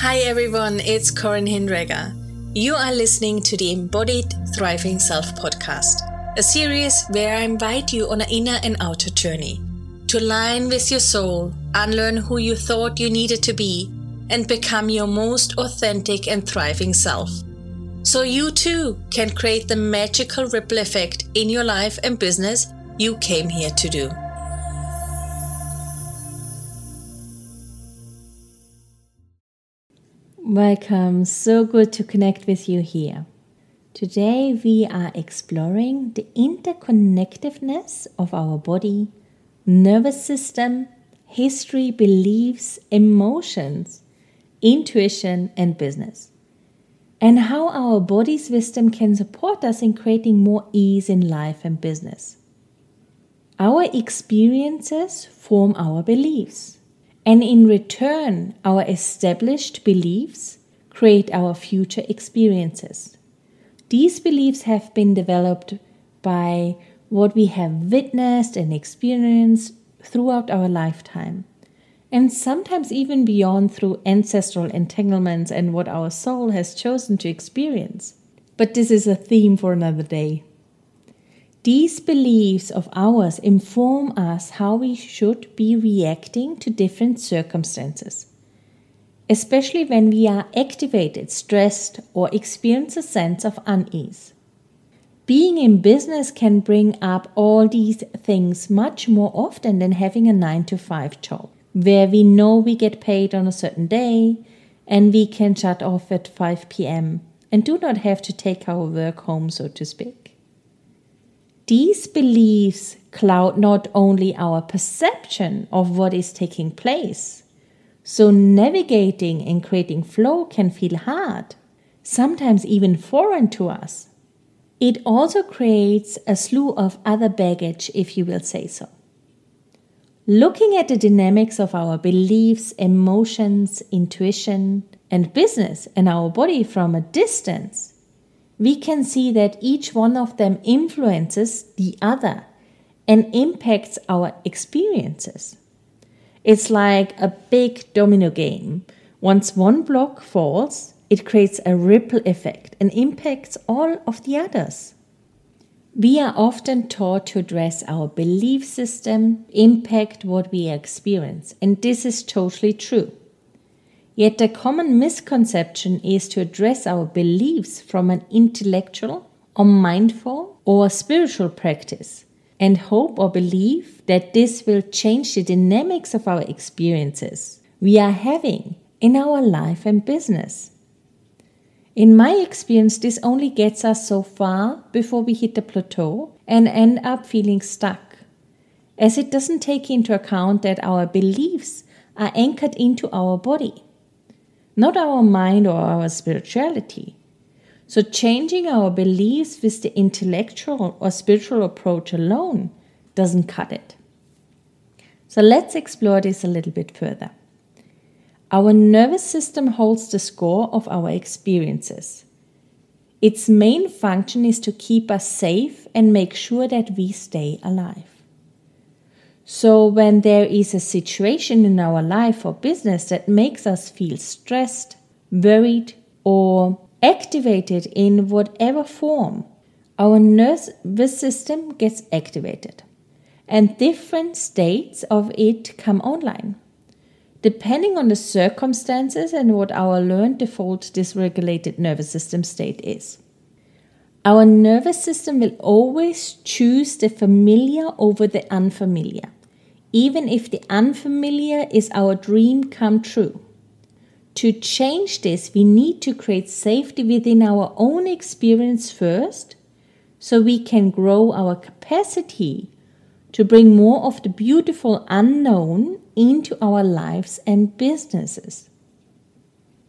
Hi everyone, it's Corin Hinderegger. You are listening to the Embodied Thriving Self podcast, a series where I invite you on an inner and outer journey to align with your soul, unlearn who you thought you needed to be, and become your most authentic and thriving self. So you too can create the magical ripple effect in your life and business you came here to do. Welcome, so good to connect with you here. Today we are exploring the interconnectedness of our body, nervous system, history, beliefs, emotions, intuition, and business, and how our body's wisdom can support us in creating more ease in life and business. Our experiences form our beliefs. And in return, our established beliefs create our future experiences. These beliefs have been developed by what we have witnessed and experienced throughout our lifetime, and sometimes even beyond through ancestral entanglements and what our soul has chosen to experience. But this is a theme for another day. These beliefs of ours inform us how we should be reacting to different circumstances, especially when we are activated, stressed, or experience a sense of unease. Being in business can bring up all these things much more often than having a 9 to 5 job, where we know we get paid on a certain day and we can shut off at 5 pm and do not have to take our work home, so to speak. These beliefs cloud not only our perception of what is taking place, so navigating and creating flow can feel hard, sometimes even foreign to us. It also creates a slew of other baggage, if you will say so. Looking at the dynamics of our beliefs, emotions, intuition, and business and our body from a distance we can see that each one of them influences the other and impacts our experiences. It's like a big domino game. Once one block falls, it creates a ripple effect and impacts all of the others. We are often taught to address our belief system, impact what we experience, and this is totally true. Yet the common misconception is to address our beliefs from an intellectual or mindful or spiritual practice and hope or believe that this will change the dynamics of our experiences we are having in our life and business. In my experience, this only gets us so far before we hit the plateau and end up feeling stuck, as it doesn't take into account that our beliefs are anchored into our body not our mind or our spirituality. So, changing our beliefs with the intellectual or spiritual approach alone doesn't cut it. So, let's explore this a little bit further. Our nervous system holds the score of our experiences. Its main function is to keep us safe and make sure that we stay alive. So, when there is a situation in our life or business that makes us feel stressed, worried, or activated in whatever form, our nervous system gets activated and different states of it come online. Depending on the circumstances and what our learned default dysregulated nervous system state is. Our nervous system will always choose the familiar over the unfamiliar even if the unfamiliar is our dream come true. To change this, we need to create safety within our own experience first, so we can grow our capacity to bring more of the beautiful unknown into our lives and businesses.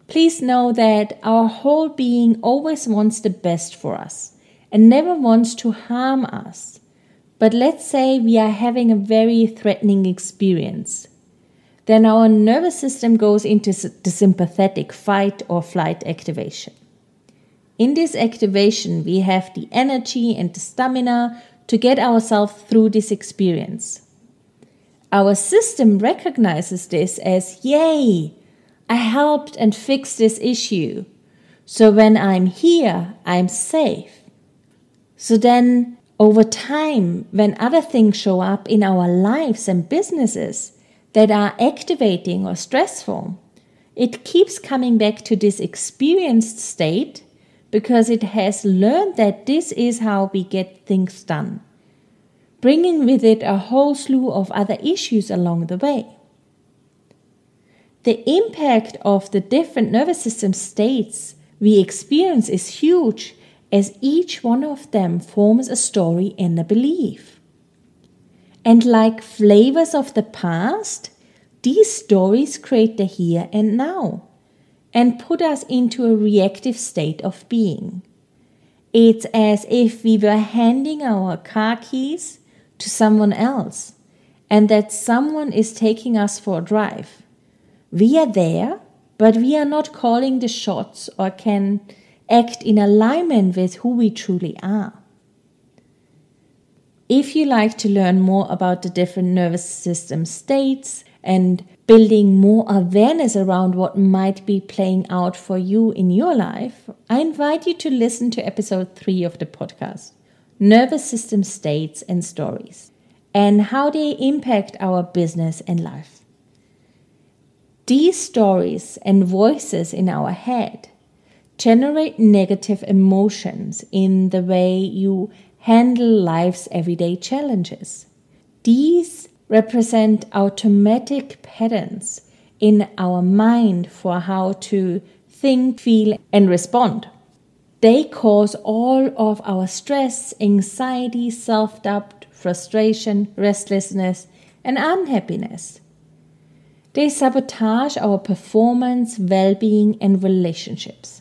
Please know that our whole being always wants the best for us and never wants to harm us. But let's say we are having a very threatening experience. Then our nervous system goes into the sympathetic fight or flight activation. In this activation, we have the energy and the stamina to get ourselves through this experience. Our system recognizes this as, yay, I helped and fixed this issue. So when I'm here, I'm safe. So then, over time, when other things show up in our lives and businesses that are activating or stressful, it keeps coming back to this experienced state because it has learned that this is how we get things done, bringing with it a whole slew of other issues along the way. The impact of the different nervous system states we experience is huge as each one of them forms a story and a belief. And like flavors of the past, these stories create the here and now and put us into a reactive state of being. It's as if we were handing our car keys to someone else and that someone is taking us for a drive. We are there, but we are not calling the shots or can act in alignment with who we truly are. If you like to learn more about the different nervous system states and building more awareness around what might be playing out for you in your life, I invite you to listen to episode 3 of the podcast Nervous System States and Stories and how they impact our business and life. These stories and voices in our head generate negative emotions in the way you handle life's everyday challenges. These represent automatic patterns in our mind for how to think, feel, and respond. They cause all of our stress, anxiety, self doubt, frustration, restlessness, and unhappiness. They sabotage our performance, well being, and relationships.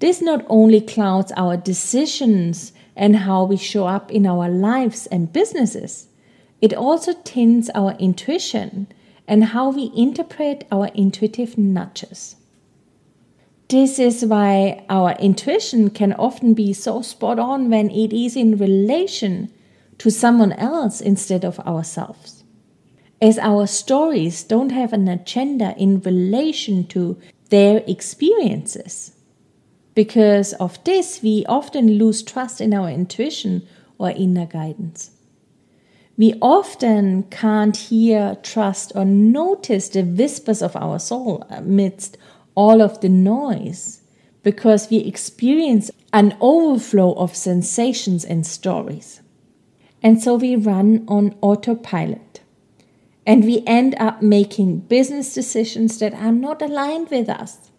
This not only clouds our decisions and how we show up in our lives and businesses, it also tints our intuition and how we interpret our intuitive nudges. This is why our intuition can often be so spot on when it is in relation to someone else instead of ourselves. As our stories don't have an agenda in relation to their experiences. Because of this, we often lose trust in our intuition or inner guidance. We often can't hear, trust, or notice the whispers of our soul amidst all of the noise because we experience an overflow of sensations and stories. And so we run on autopilot. And we end up making business decisions that are not aligned with us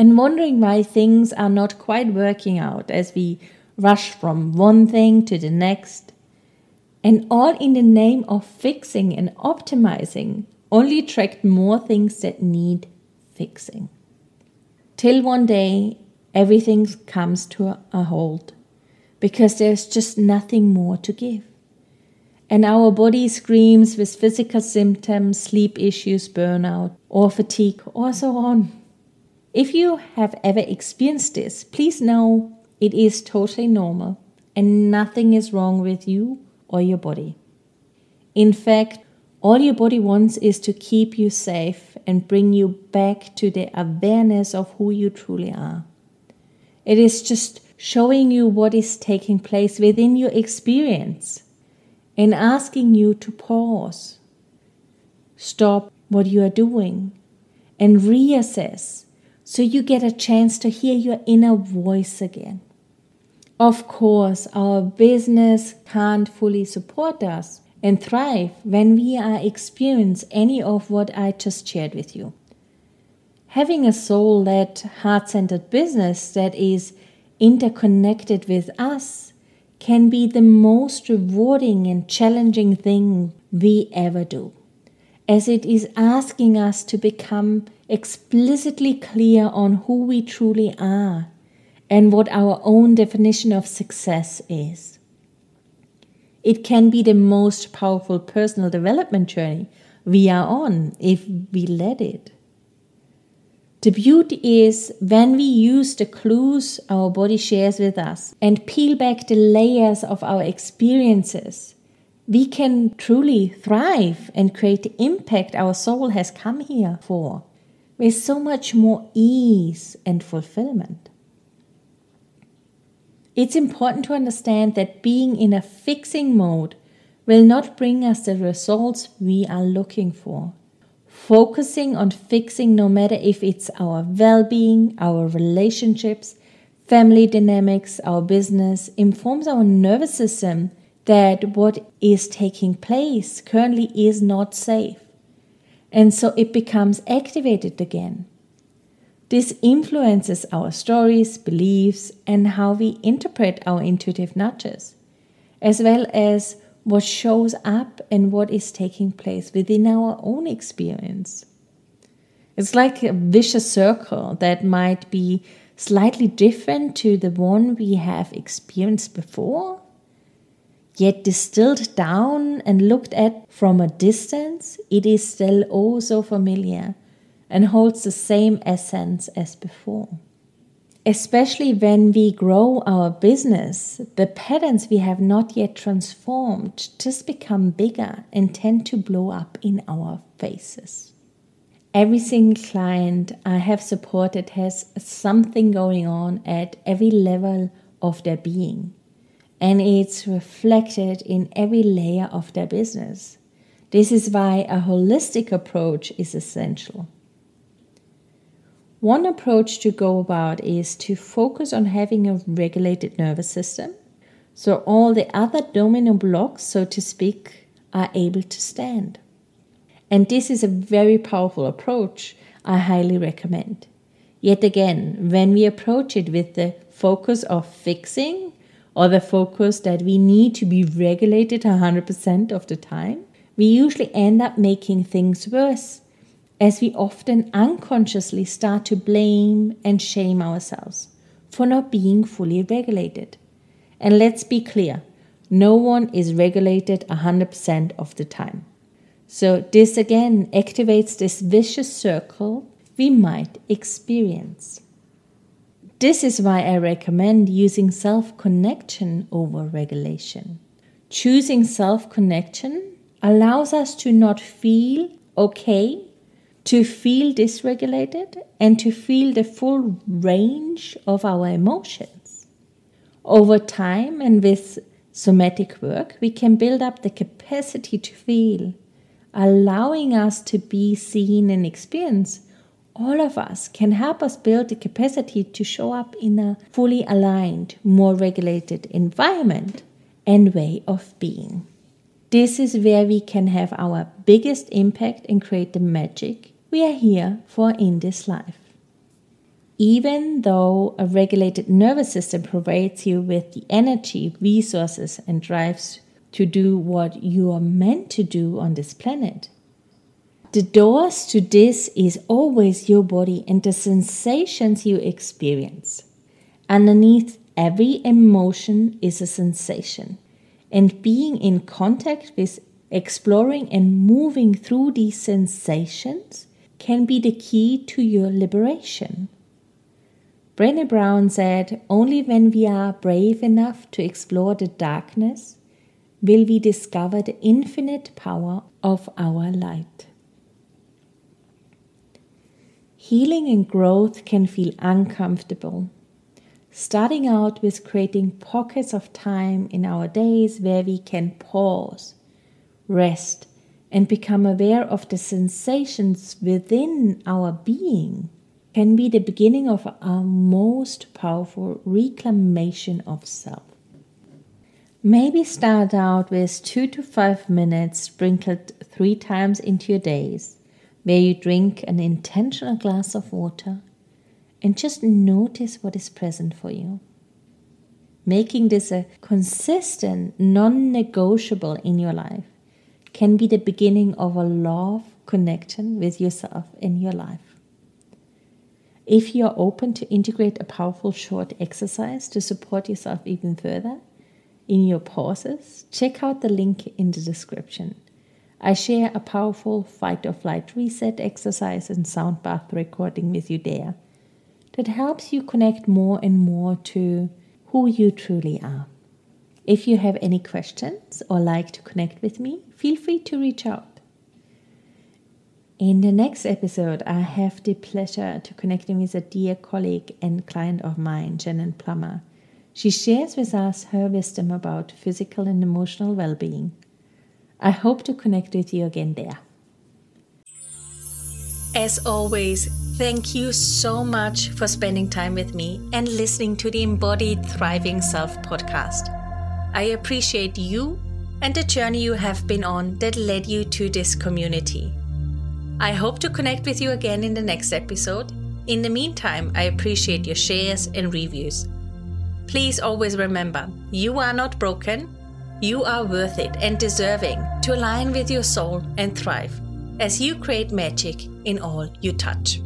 and wondering why things are not quite working out as we rush from one thing to the next and all in the name of fixing and optimizing, only attract more things that need fixing. Till one day, everything comes to a halt because there's just nothing more to give. And our body screams with physical symptoms, sleep issues, burnout, or fatigue, or so on. If you have ever experienced this, please know it is totally normal and nothing is wrong with you or your body. In fact, all your body wants is to keep you safe and bring you back to the awareness of who you truly are. It is just showing you what is taking place within your experience and asking you to pause, stop what you are doing, and reassess so you get a chance to hear your inner voice again. Of course, our business can't fully support us and thrive when we are experience any of what I just shared with you. Having a soul led, heart centered business that is interconnected with us can be the most rewarding and challenging thing we ever do, as it is asking us to become explicitly clear on who we truly are and what our own definition of success is. It can be the most powerful personal development journey we are on if we let it. The beauty is when we use the clues our body shares with us and peel back the layers of our experiences, we can truly thrive and create the impact our soul has come here for with so much more ease and fulfillment. It's important to understand that being in a fixing mode will not bring us the results we are looking for. Focusing on fixing, no matter if it's our well being, our relationships, family dynamics, our business, informs our nervous system that what is taking place currently is not safe. And so it becomes activated again. This influences our stories, beliefs, and how we interpret our intuitive nudges, as well as what shows up and what is taking place within our own experience. It's like a vicious circle that might be slightly different to the one we have experienced before, yet distilled down and looked at from a distance, it is still oh so familiar and holds the same essence as before. Especially when we grow our business, the patterns we have not yet transformed just become bigger and tend to blow up in our faces. Every single client I have supported has something going on at every level of their being, and it's reflected in every layer of their business. This is why a holistic approach is essential. One approach to go about is to focus on having a regulated nervous system so all the other domino blocks, so to speak, are able to stand. And this is a very powerful approach I highly recommend. Yet again, when we approach it with the focus of fixing or the focus that we need to be regulated 100% of the time, we usually end up making things worse as we often unconsciously start to blame and shame ourselves for not being fully regulated. And let's be clear no one is regulated 100% of the time. So, this again activates this vicious circle we might experience. This is why I recommend using self connection over regulation. Choosing self connection allows us to not feel okay to feel dysregulated and to feel the full range of our emotions. Over time and with somatic work, we can build up the capacity to feel, allowing us to be seen and experienced. All of us can help us build the capacity to show up in a fully aligned, more regulated environment and way of being. This is where we can have our biggest impact and create the magic we are here for in this life. Even though a regulated nervous system provides you with the energy, resources, and drives to do what you are meant to do on this planet, the doors to this is always your body and the sensations you experience. Underneath every emotion is a sensation and being in contact with exploring and moving through these sensations can be the key to your liberation. Brené Brown said, Only when we are brave enough to explore the darkness will we discover the infinite power of our light. Healing and growth can feel uncomfortable starting out with creating pockets of time in our days where we can pause, rest, and become aware of the sensations within our being can be the beginning of our most powerful reclamation of self. Maybe start out with two to five minutes sprinkled three times into your days, where you drink an intentional glass of water and just notice what is present for you. Making this a consistent, non negotiable in your life can be the beginning of a love connection with yourself in your life. If you are open to integrate a powerful short exercise to support yourself even further in your pauses, check out the link in the description. I share a powerful fight or flight reset exercise and sound bath recording with you there that helps you connect more and more to who you truly are. If you have any questions or like to connect with me, feel free to reach out. In the next episode, I have the pleasure to connecting with a dear colleague and client of mine, Shannon Plummer. She shares with us her wisdom about physical and emotional well being. I hope to connect with you again there. As always, thank you so much for spending time with me and listening to the Embodied Thriving Self podcast. I appreciate you and the journey you have been on that led you to this community. I hope to connect with you again in the next episode. In the meantime, I appreciate your shares and reviews. Please always remember you are not broken, you are worth it and deserving to align with your soul and thrive as you create magic in all you touch.